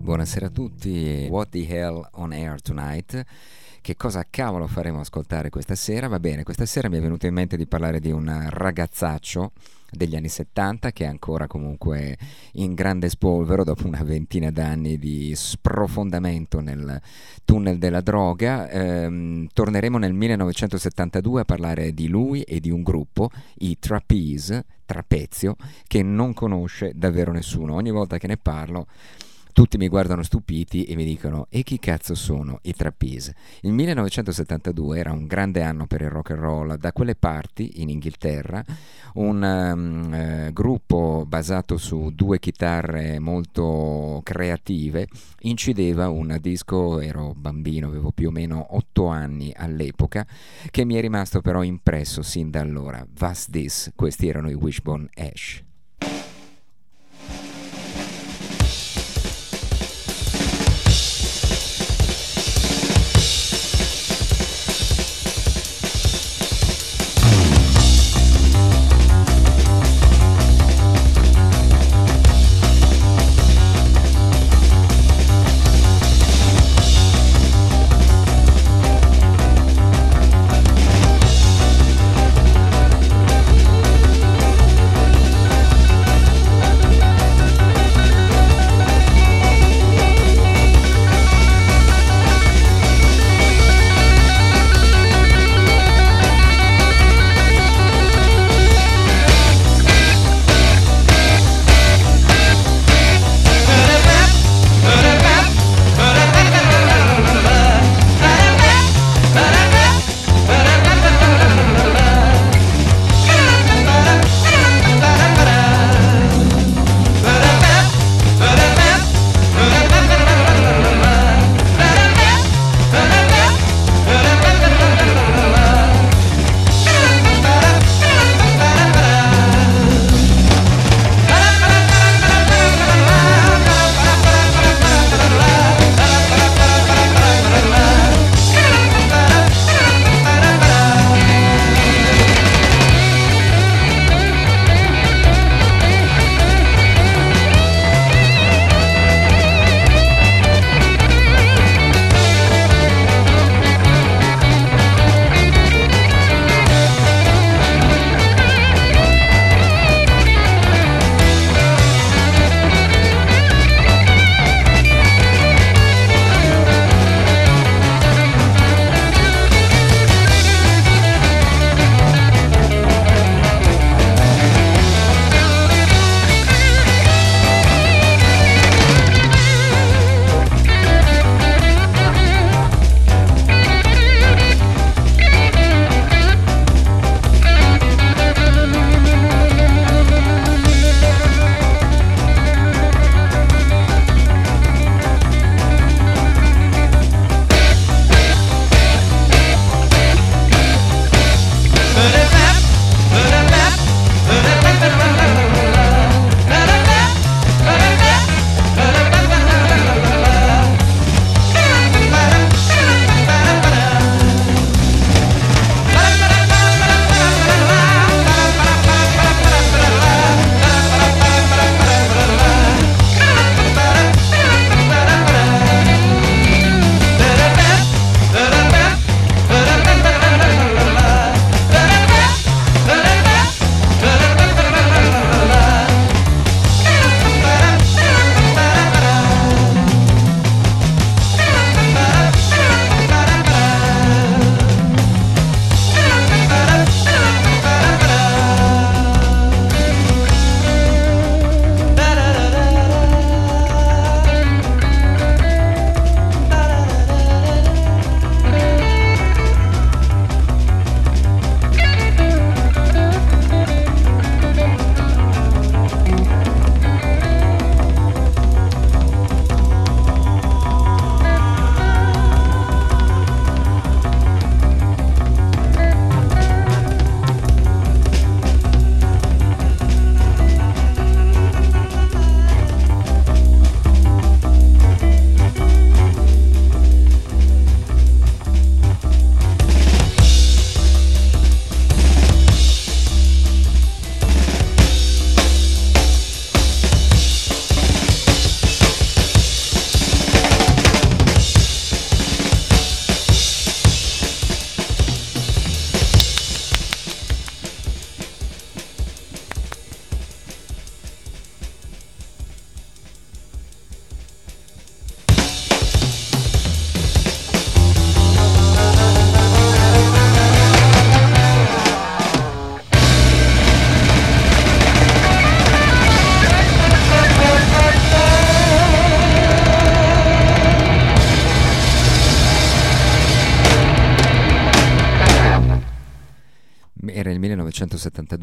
Buonasera a tutti, What the Hell on Air Tonight? Che cosa cavolo faremo ascoltare questa sera? Va bene, questa sera mi è venuto in mente di parlare di un ragazzaccio degli anni 70 che è ancora comunque in grande spolvero dopo una ventina d'anni di sprofondamento nel tunnel della droga. Ehm, torneremo nel 1972 a parlare di lui e di un gruppo, i Trapeze, Trapezio, che non conosce davvero nessuno. Ogni volta che ne parlo tutti mi guardano stupiti e mi dicono e chi cazzo sono i Trapeze? Il 1972 era un grande anno per il rock and roll, da quelle parti in Inghilterra un um, eh, gruppo basato su due chitarre molto creative incideva un disco, ero bambino, avevo più o meno otto anni all'epoca, che mi è rimasto però impresso sin da allora. Was This? Questi erano i Wishbone Ash.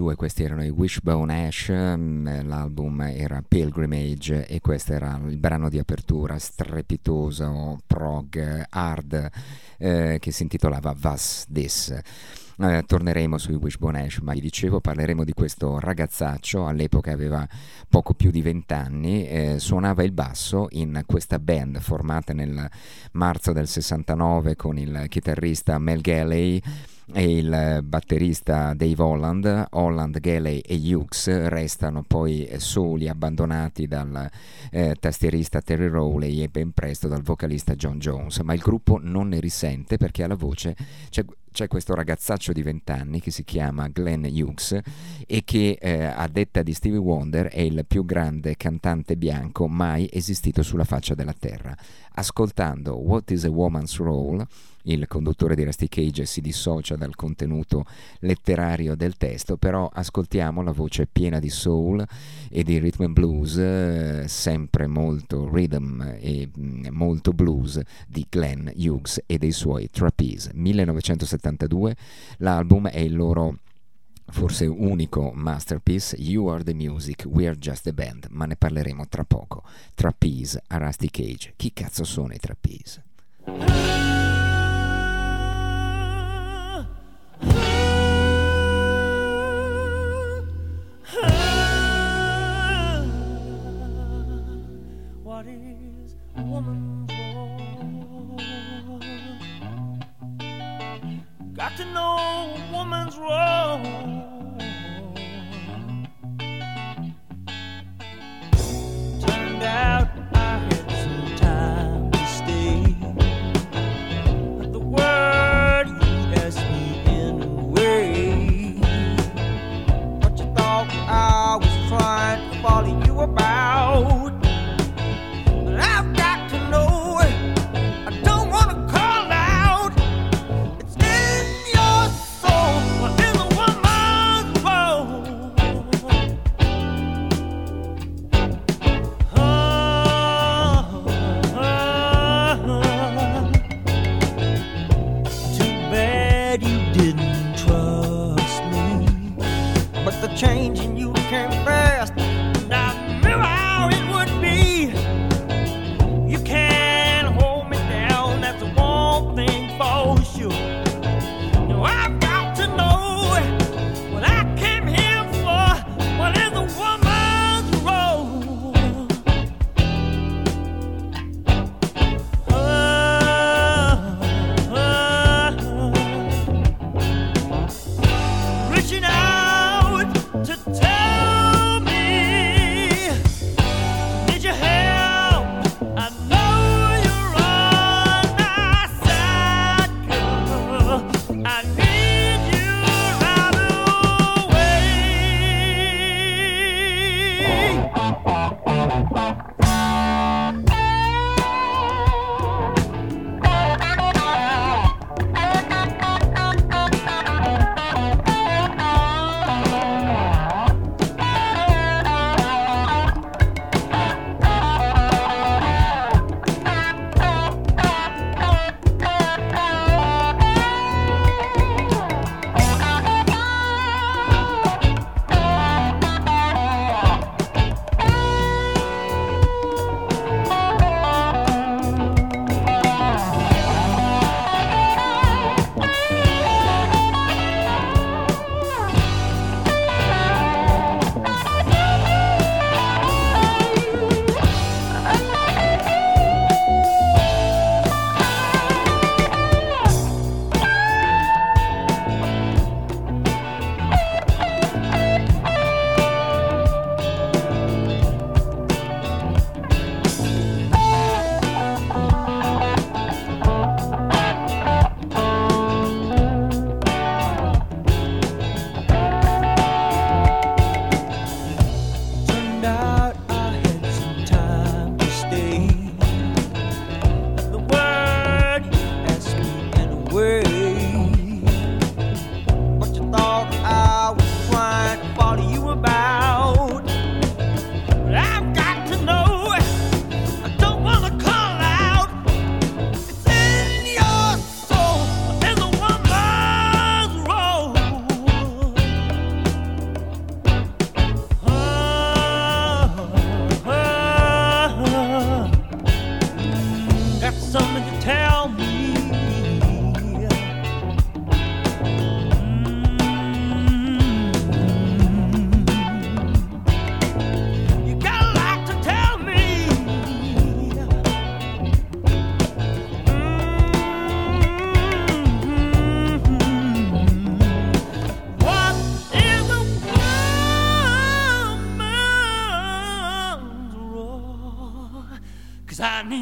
1972, questi erano i Wishbone Ash, mm, l'album era Pilgrimage e questo era il brano di apertura strepitoso, prog, hard, eh, che si intitolava Was This. Eh, torneremo sui Wishbone Ash, ma vi dicevo, parleremo di questo ragazzaccio, all'epoca aveva poco più di vent'anni, eh, suonava il basso in questa band formata nel marzo del 69 con il chitarrista Mel Galley e il batterista Dave Holland, Holland, Galley e Hughes restano poi soli, abbandonati dal eh, tastierista Terry Rowley e ben presto dal vocalista John Jones, ma il gruppo non ne risente perché alla voce c'è c'è questo ragazzaccio di 20 anni che si chiama Glenn Hughes e che eh, a detta di Stevie Wonder è il più grande cantante bianco mai esistito sulla faccia della terra. Ascoltando What is a Woman's Role il conduttore di Rusty Cage si dissocia dal contenuto letterario del testo, però ascoltiamo la voce piena di soul e di rhythm and blues, eh, sempre molto rhythm e mm, molto blues di Glenn Hughes e dei suoi Trapeze. 1972, l'album è il loro forse unico masterpiece, You Are the Music, We Are Just a Band, ma ne parleremo tra poco. Trapeze a Rusty Cage. Chi cazzo sono i Trapeze?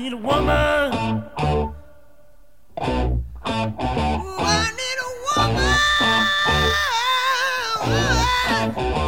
Need a woman. Ooh, I need a woman.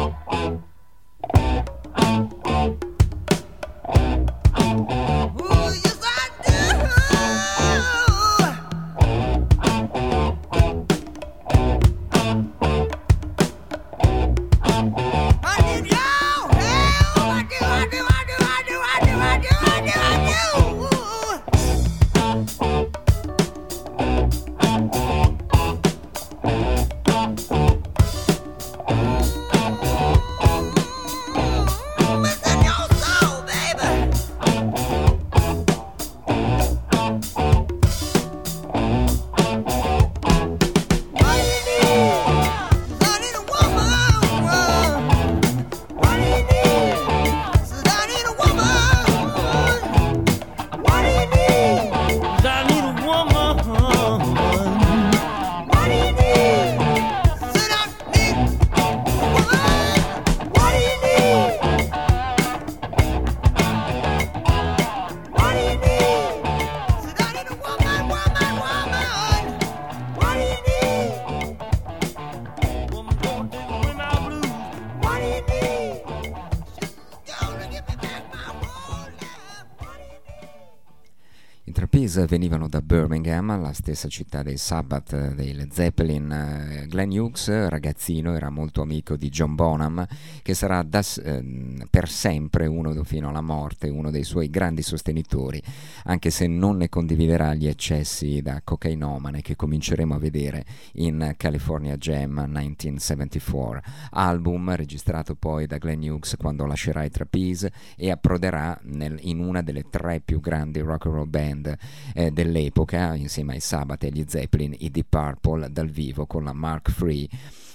Venivano da Birmingham, la stessa città dei Sabbath, eh, dei Zeppelin. Eh, Glenn Hughes, ragazzino, era molto amico di John Bonham, che sarà da ehm, per sempre uno fino alla morte, uno dei suoi grandi sostenitori, anche se non ne condividerà gli eccessi da cocainomane che cominceremo a vedere in California Jam 1974, album registrato poi da Glenn Hughes quando lascerà i Trapeze e approderà nel- in una delle tre più grandi rock and roll band eh, dell'epoca, insieme ai Sabbath e agli Zeppelin, i Deep Purple dal vivo con la Mark III.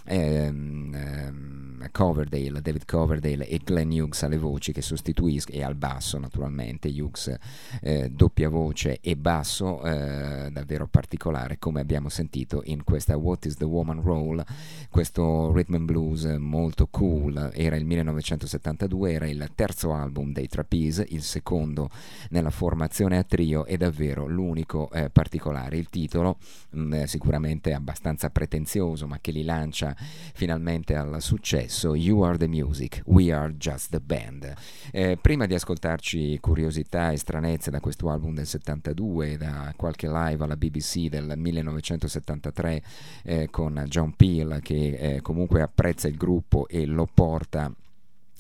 Ehm, ehm, Coverdale, David Coverdale e Glenn Hughes alle voci che sostituiscono e al basso naturalmente Hughes eh, doppia voce e basso eh, davvero particolare come abbiamo sentito in questa What is the Woman Roll questo rhythm and blues molto cool. Era il 1972 era il terzo album dei Trapeze il secondo nella formazione a trio e davvero l'unico eh, particolare. Il titolo mh, eh, sicuramente abbastanza pretenzioso ma che li lancia finalmente al successo You Are the Music, We Are Just the Band. Eh, prima di ascoltarci curiosità e stranezze da questo album del 72 da qualche live alla BBC del 1973 eh, con John Peel che eh, comunque apprezza il gruppo e lo porta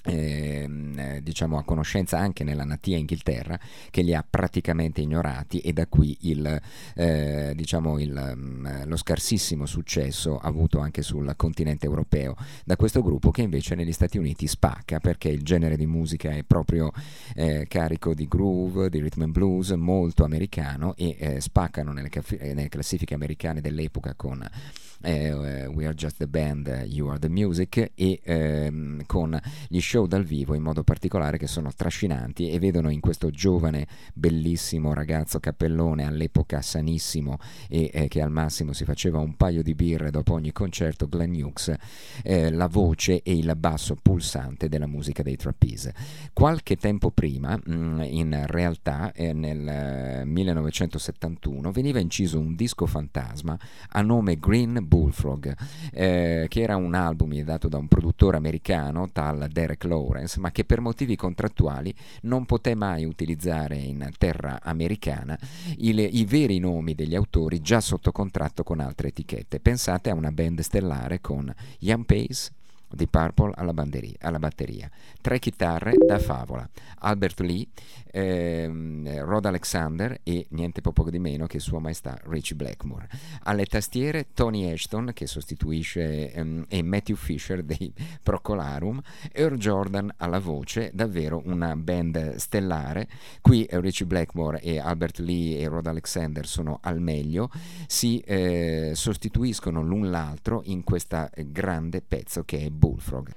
ehm, eh, diciamo a conoscenza anche nella natia Inghilterra che li ha praticamente ignorati e da qui il, eh, diciamo il, mm, lo scarsissimo successo avuto anche sul continente europeo. Da questo gruppo che invece negli Stati Uniti spacca perché il genere di musica è proprio eh, carico di groove, di rhythm and blues molto americano e eh, spaccano nelle, caffi- eh, nelle classifiche americane dell'epoca con eh, We Are Just the Band, You Are the Music e ehm, con gli show dal vivo in modo particolare che sono trascinanti e vedono in questo giovane bellissimo ragazzo cappellone all'epoca sanissimo e eh, che al massimo si faceva un paio di birre dopo ogni concerto Glenn Hughes eh, la voce e il basso pulsante della musica dei Trapeze. Qualche tempo prima mh, in realtà eh, nel eh, 1971 veniva inciso un disco fantasma a nome Green Bullfrog eh, che era un album dato da un produttore americano tal Derek Lawrence ma che per motivi contrattuali non poté mai utilizzare in terra americana il- i veri nomi degli autori già sotto contratto con altre etichette. Pensate a una band stellare con Ian Pace di Purple alla, banderia- alla batteria, tre chitarre da favola, Albert Lee, ehm, Rod Alexander e niente poco di meno che Sua Maestà Richie Blackmore. Alle tastiere Tony Ashton che sostituisce ehm, e Matthew Fisher dei Procolarum, Earl Jordan alla voce, davvero una band stellare. Qui eh, Richie Blackmore e Albert Lee e Rod Alexander sono al meglio, si eh, sostituiscono l'un l'altro in questo grande pezzo che è Bullfrog.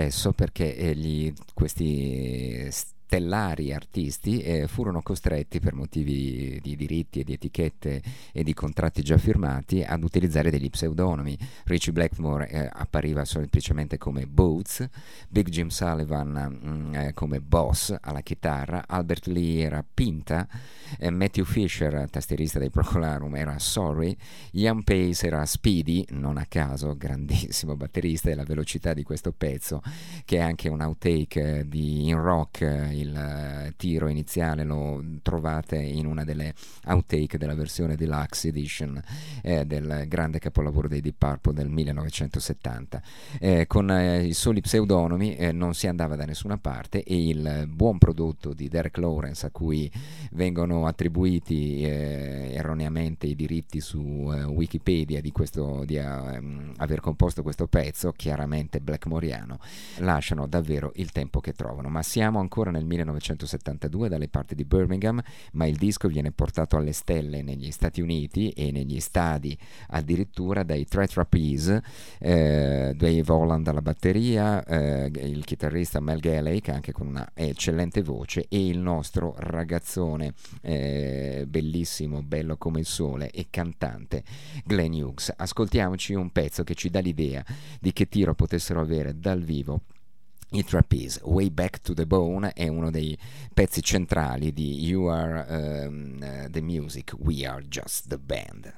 Successo perché eh, gli, questi stellari artisti eh, furono costretti per motivi di diritti e di etichette e di contratti già firmati ad utilizzare degli pseudonimi. Richie Blackmore eh, appariva semplicemente come Boots, Big Jim Sullivan mh, eh, come Boss alla chitarra, Albert Lee era Pinta, eh, Matthew Fisher, tastierista dei Procolarum, era Sorry, Ian Pace era Speedy, non a caso, grandissimo batterista e la velocità di questo pezzo, che è anche un outtake eh, di In Rock il eh, tiro iniziale lo trovate in una delle outtake della versione deluxe edition eh, del grande capolavoro dei Deep Purple del 1970. Eh, con eh, i soli pseudonimi eh, non si andava da nessuna parte e il buon prodotto di Derek Lawrence a cui vengono attribuiti eh, erroneamente i diritti su Wikipedia di, questo, di um, aver composto questo pezzo, chiaramente blackmoriano, lasciano davvero il tempo che trovano. Ma siamo ancora nel 1972 dalle parti di Birmingham, ma il disco viene portato alle stelle negli Stati Uniti e negli stadi addirittura dai Tre Trapeze, eh, Dave Holland alla batteria, eh, il chitarrista Mel Galley, che anche con una eccellente voce, e il nostro ragazzone eh, bellissimo, bello come il sole e cantante Glenn Hughes. Ascoltiamoci un pezzo che ci dà l'idea di che tiro potessero avere dal vivo i Trapeze, Way Back to the Bone è uno dei pezzi centrali di You Are um, the Music, We Are Just the Band.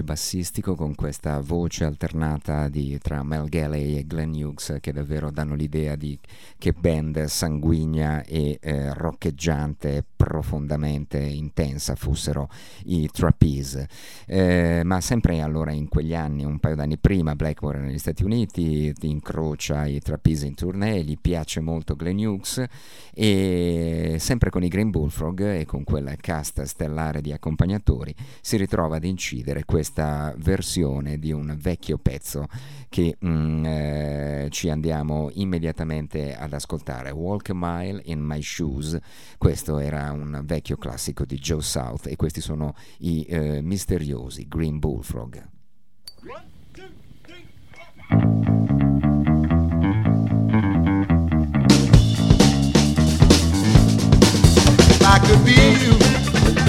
Vortice bassistico con questa voce alternata di- tra Mel Galley e Glenn Hughes che davvero danno l'idea di che band sanguigna e eh, roccheggiante profondamente intensa fossero i Trapeze. Eh, ma sempre allora in quegli anni un paio d'anni prima Blackmore negli Stati Uniti incrocia i Trapeze in tournée gli piace molto Glenn Hughes e sempre con i Green Bullfrog e con quella cast stellare di accompagnatori si ritrova ad incidere questa versione di un vecchio pezzo che mm, eh, ci andiamo immediatamente ad ascoltare. Walk a Mile in My Shoes. Questo era un vecchio classico di Joe South e questi sono i eh, misteriosi Green Bullfrog I could be you,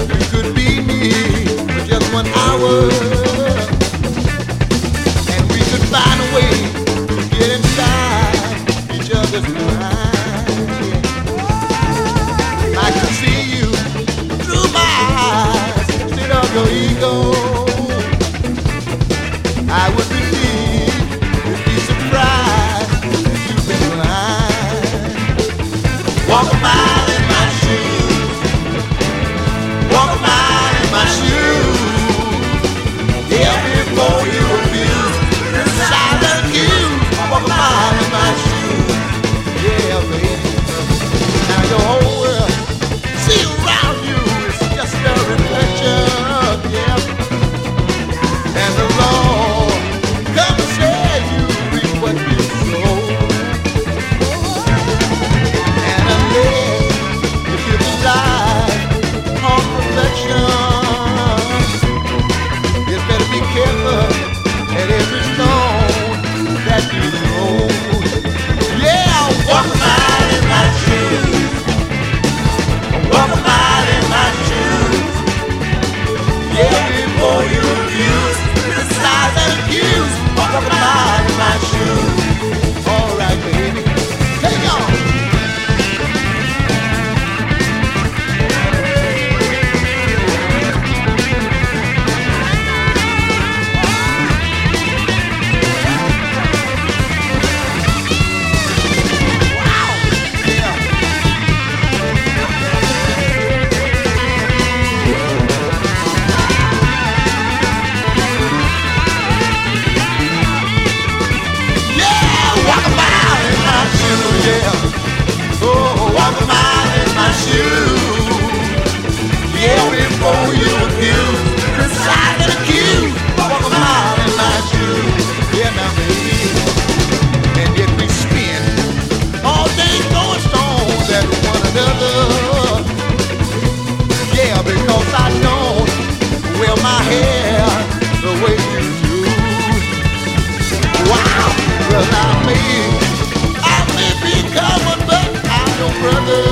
you could be me for just one hour. And we could find a way Yeah, before you accuse, criticize and accuse. Walk a mile in my. Yeah, now. And we spend all day throwing stones at one another. Yeah, because I don't wear my hair the way you do. Wow, well I I may be but I'm your brother.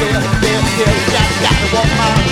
yeah, yeah, yeah, yeah, gotta walk my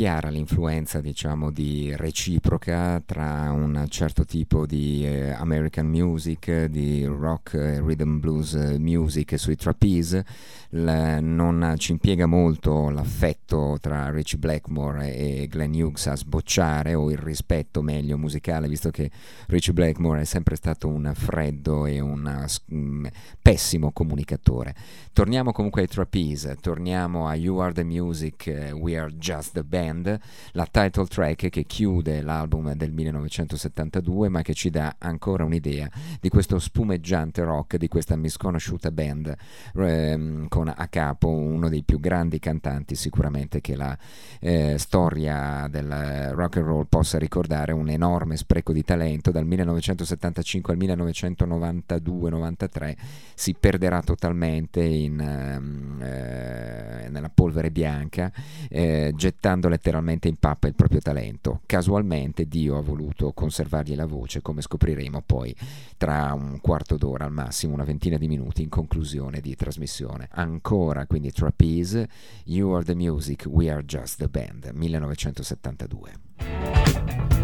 chiara l'influenza, diciamo, di reciproca tra un certo tipo di eh, American music, di rock, eh, rhythm blues eh, music sui trapeze. L- non ci impiega molto l'affetto tra Rich Blackmore e Glenn Hughes a sbocciare, o il rispetto meglio musicale, visto che Rich Blackmore è sempre stato un freddo e un mm, pessimo comunicatore. Torniamo comunque ai trapeze, torniamo a You Are the Music, uh, We Are Just the Band, la title track che chiude l'album del 1972 ma che ci dà ancora un'idea di questo spumeggiante rock di questa misconosciuta band ehm, con a capo uno dei più grandi cantanti sicuramente che la eh, storia del rock and roll possa ricordare, un enorme spreco di talento. Dal 1975 al 1992-93 si perderà totalmente in, ehm, eh, nella polvere bianca, eh, gettando letteralmente in pappa il proprio talento. Casualmente Dio ha voluto conservargli la voce, come scopriremo poi tra un quarto d'ora al massimo, una ventina di minuti in conclusione di trasmissione. Ancora quindi Trapeze, You Are the Music, We Are Just the Band, 1972.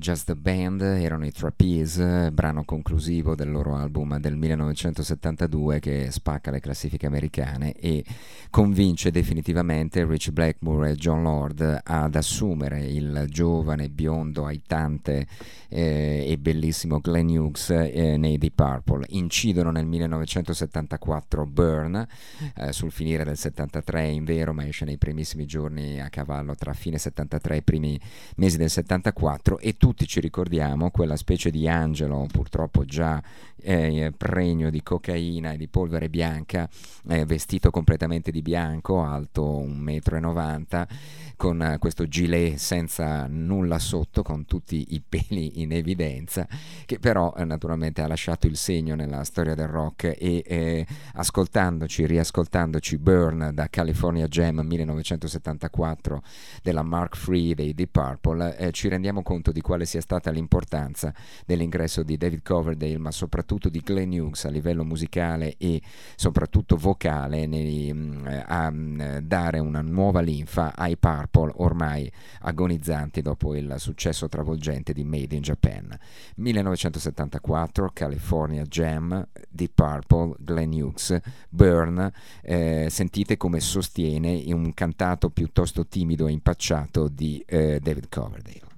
Just the Band erano i Trapeze, brano conclusivo del loro album del 1972 che spacca le classifiche americane e convince definitivamente Rich Blackmore e John Lord ad assumere il giovane, biondo, aitante eh, e bellissimo Glenn Hughes eh, nei Deep Purple. Incidono nel 1974 Burn, eh, sul finire del 73 in vero, ma esce nei primissimi giorni a cavallo tra fine 73 e primi mesi del 74 e tutti ci ricordiamo quella specie di angelo purtroppo già eh, pregno di cocaina e di polvere bianca, eh, vestito completamente di bianco, alto 1,90 m, con eh, questo gilet senza nulla sotto, con tutti i peli in evidenza, che però eh, naturalmente ha lasciato il segno nella storia del rock e eh, ascoltandoci, riascoltandoci Burn da California Jam 1974 della Mark Free dei Deep Purple, eh, ci rendiamo conto di quale sia stata l'importanza dell'ingresso di David Coverdale, ma soprattutto di Glenn Hughes a livello musicale e soprattutto vocale nei, mm, a mm, dare una nuova linfa ai Purple ormai agonizzanti dopo il successo travolgente di Made in Japan. 1974 California Jam, Deep Purple, Glenn Hughes, Burn, eh, sentite come sostiene un cantato piuttosto timido e impacciato di eh, David Coverdale.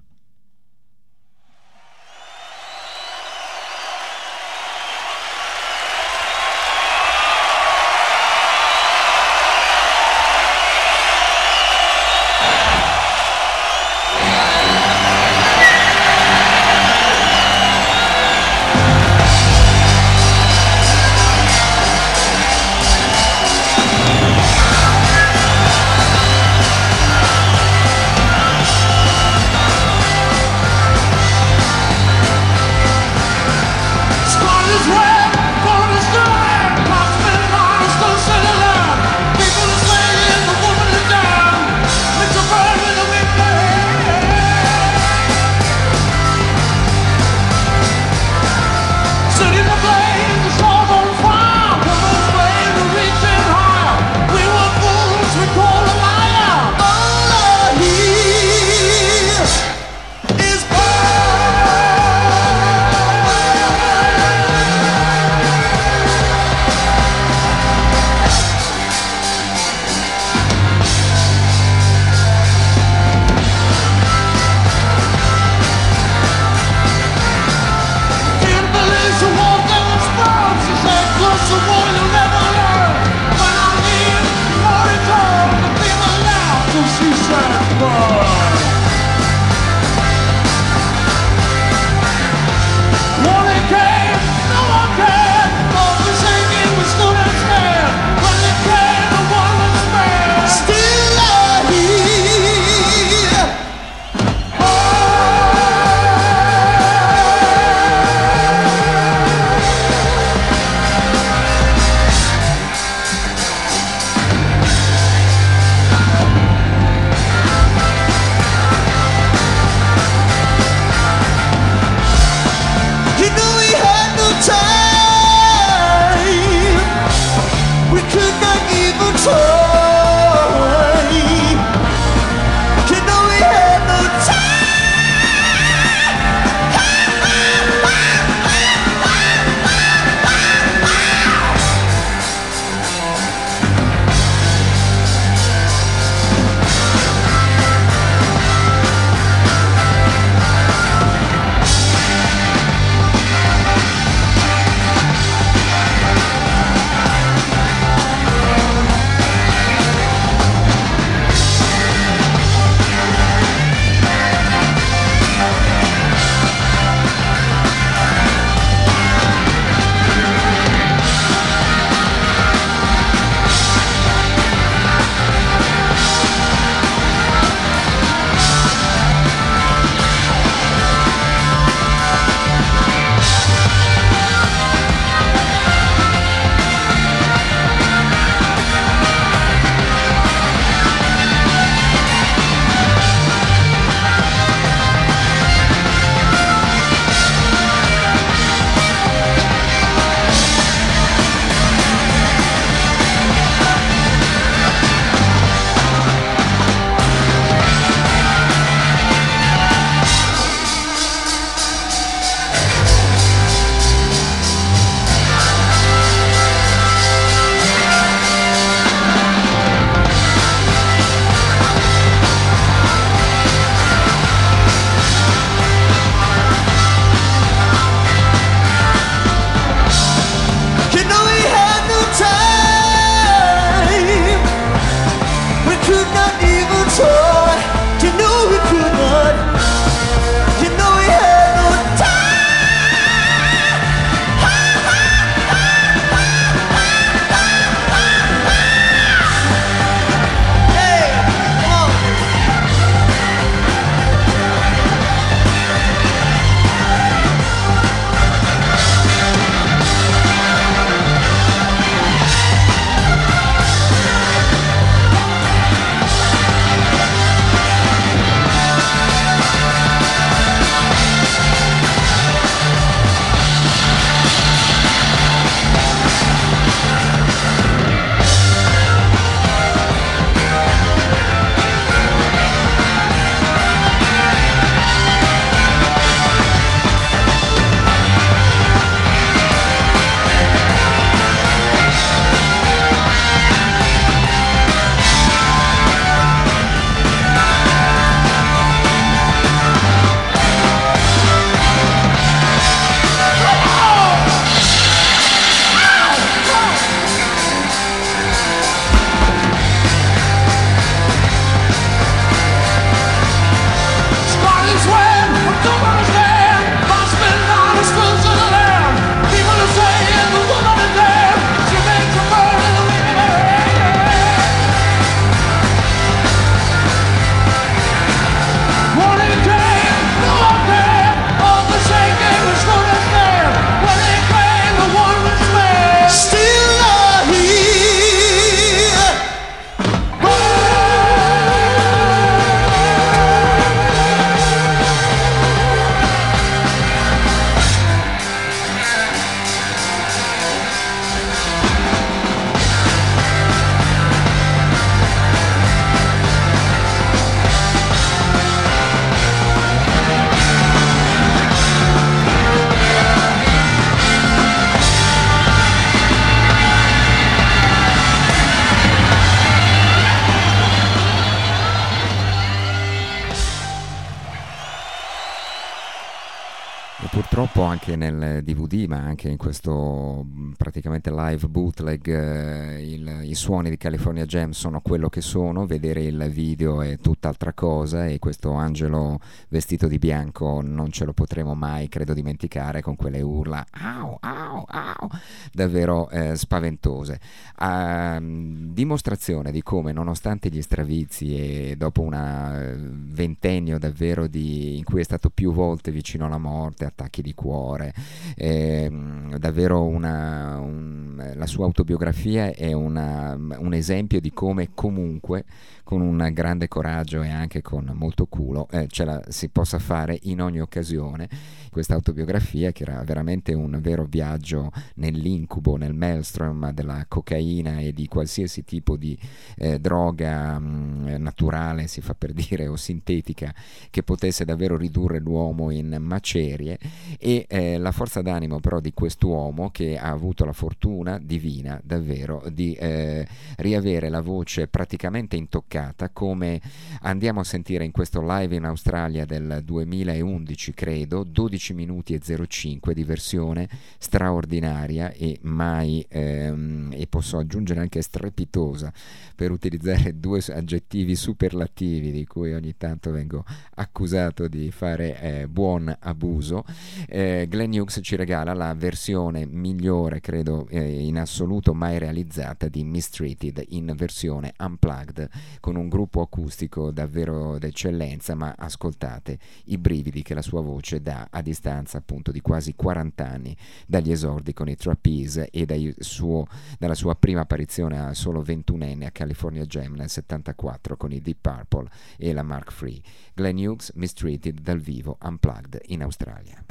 Nel DVD, ma anche in questo mh, praticamente live bootleg, eh, il- i suoni di California Jam sono quello che sono, vedere il video è tutt'altra cosa e questo angelo vestito di bianco non ce lo potremo mai, credo, dimenticare con quelle urla au, au, au, davvero eh, spaventose. A mm, dimostrazione di come, nonostante gli stravizi e dopo una eh, ventennio davvero di, in cui è stato più volte vicino alla morte, attacchi di cuore, ehm, davvero una, un- la sua autobiografia è una- un esempio di come comunque con un grande coraggio e anche con molto culo eh, ce la si possa fare in ogni occasione. Questa autobiografia che era veramente un vero viaggio nell'incubo, nel maelstrom della cocaina e di qualsiasi tipo di eh, droga mh, naturale, si fa per dire, o sintetica che potesse davvero ridurre l'uomo in macerie. E eh, la forza d'animo però di quest'uomo che ha avuto la fortuna divina davvero di eh, riavere la voce praticamente intoccata come andiamo a sentire in questo live in Australia del 2011 credo 12 minuti e 05 di versione straordinaria e mai ehm, e posso aggiungere anche strepitosa per utilizzare due aggettivi superlativi di cui ogni tanto vengo accusato di fare eh, buon abuso. Eh, Glenn Hughes ci regala la versione migliore credo eh, in assoluto mai realizzata di Mistreated in versione unplugged con un gruppo acustico davvero d'eccellenza ma ascoltate i brividi che la sua voce dà a distanza appunto di quasi 40 anni dagli esordi con i Trapeze e dai suo- dalla sua prima apparizione a solo 21enne a California Jam nel 74 con i Deep Purple e la Mark Free. Glenn Hughes Mistreated dal vivo unplugged in Australia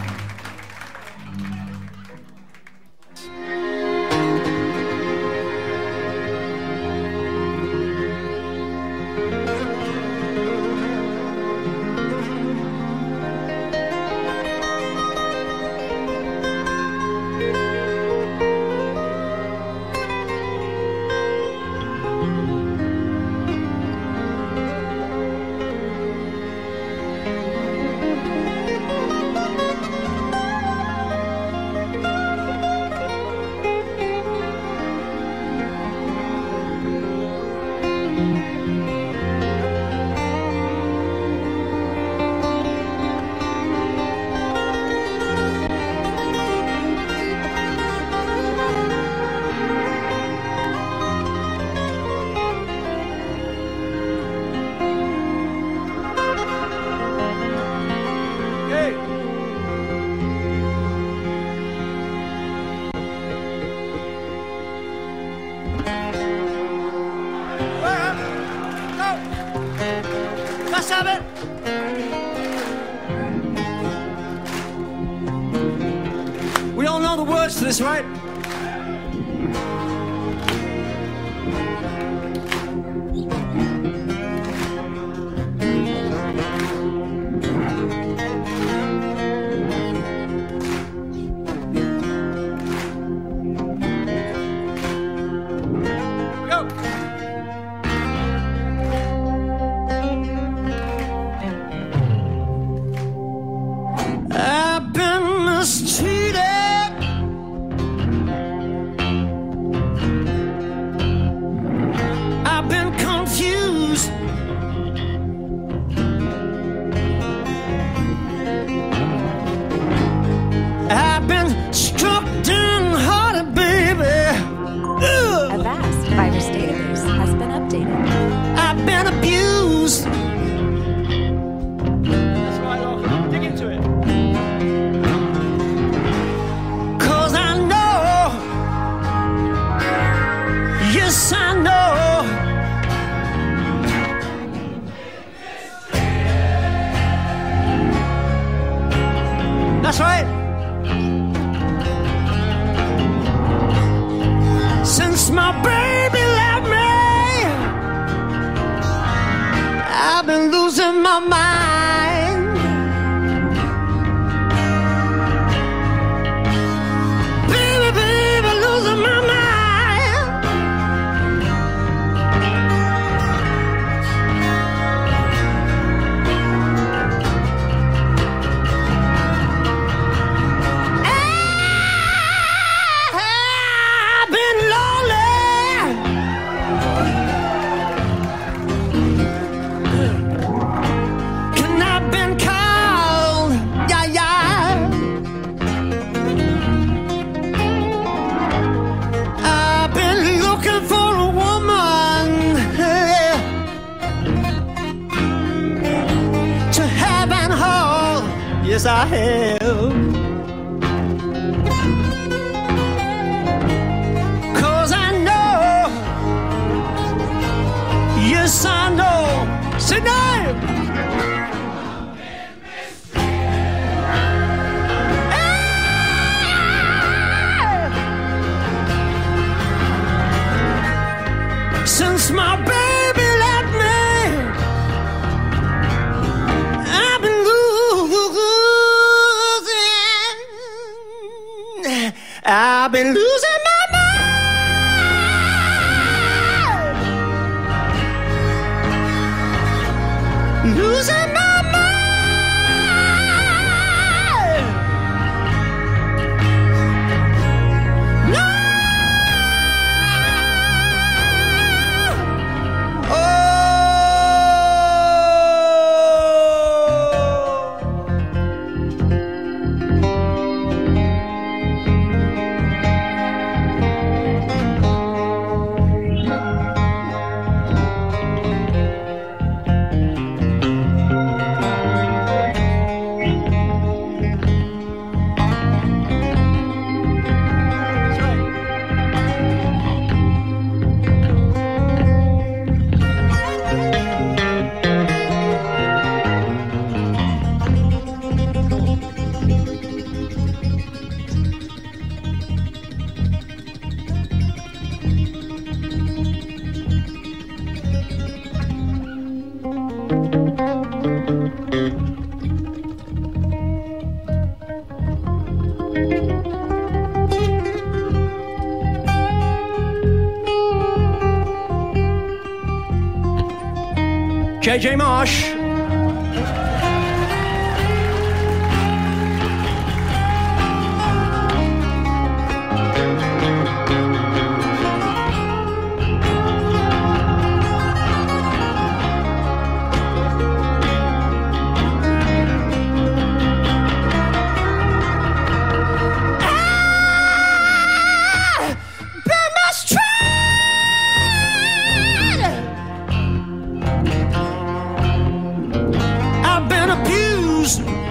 Use.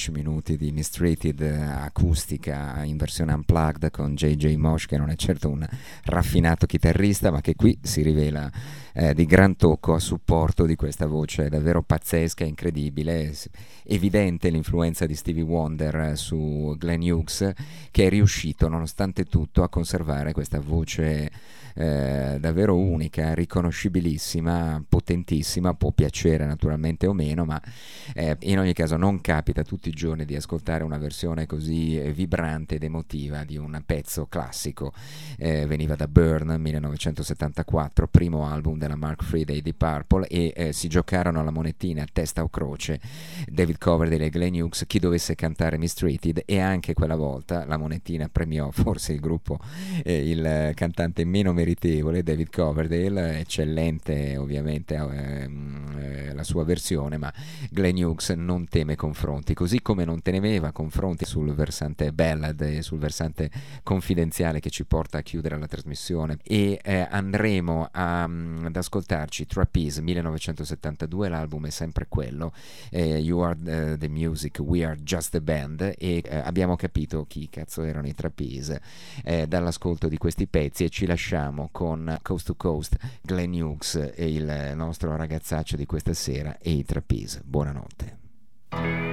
20 minutos. Minuti di Mistreated eh, acustica in versione unplugged con JJ Mosh che non è certo un raffinato chitarrista ma che qui si rivela eh, di gran tocco a supporto di questa voce davvero pazzesca, incredibile, evidente l'influenza di Stevie Wonder eh, su Glenn Hughes che è riuscito nonostante tutto a conservare questa voce eh, davvero unica, riconoscibilissima, potentissima, può piacere naturalmente o meno, ma eh, in ogni caso non capita tutti i giorni di ascoltare una versione così eh, vibrante ed emotiva di un pezzo classico. Eh, veniva da Burn 1974, primo album della Mark Friday di Purple e eh, si giocarono alla monetina testa o croce David Coverdale e Glenn Hughes chi dovesse cantare Mistreated e anche quella volta la monetina premiò forse il gruppo eh, il eh, cantante meno meritevole David Coverdale eccellente ovviamente ehm, eh, la sua versione ma Glenn Hughes non teme confronti così come non temeva confronti sul versante ballad e sul versante confidenziale che ci porta a chiudere la trasmissione. E eh, andremo a, mm, ad ascoltarci Trapeze 1972 l'album è sempre quello eh, You Are the, the Music We Are Just the Band e eh, abbiamo capito chi cazzo erano i Trapeze eh, dall'ascolto di questi pezzi e ci lasciamo con Coast to Coast Glenn Hughes e il nostro ragazzaccio di questa sera e i Trapeze. Buonanotte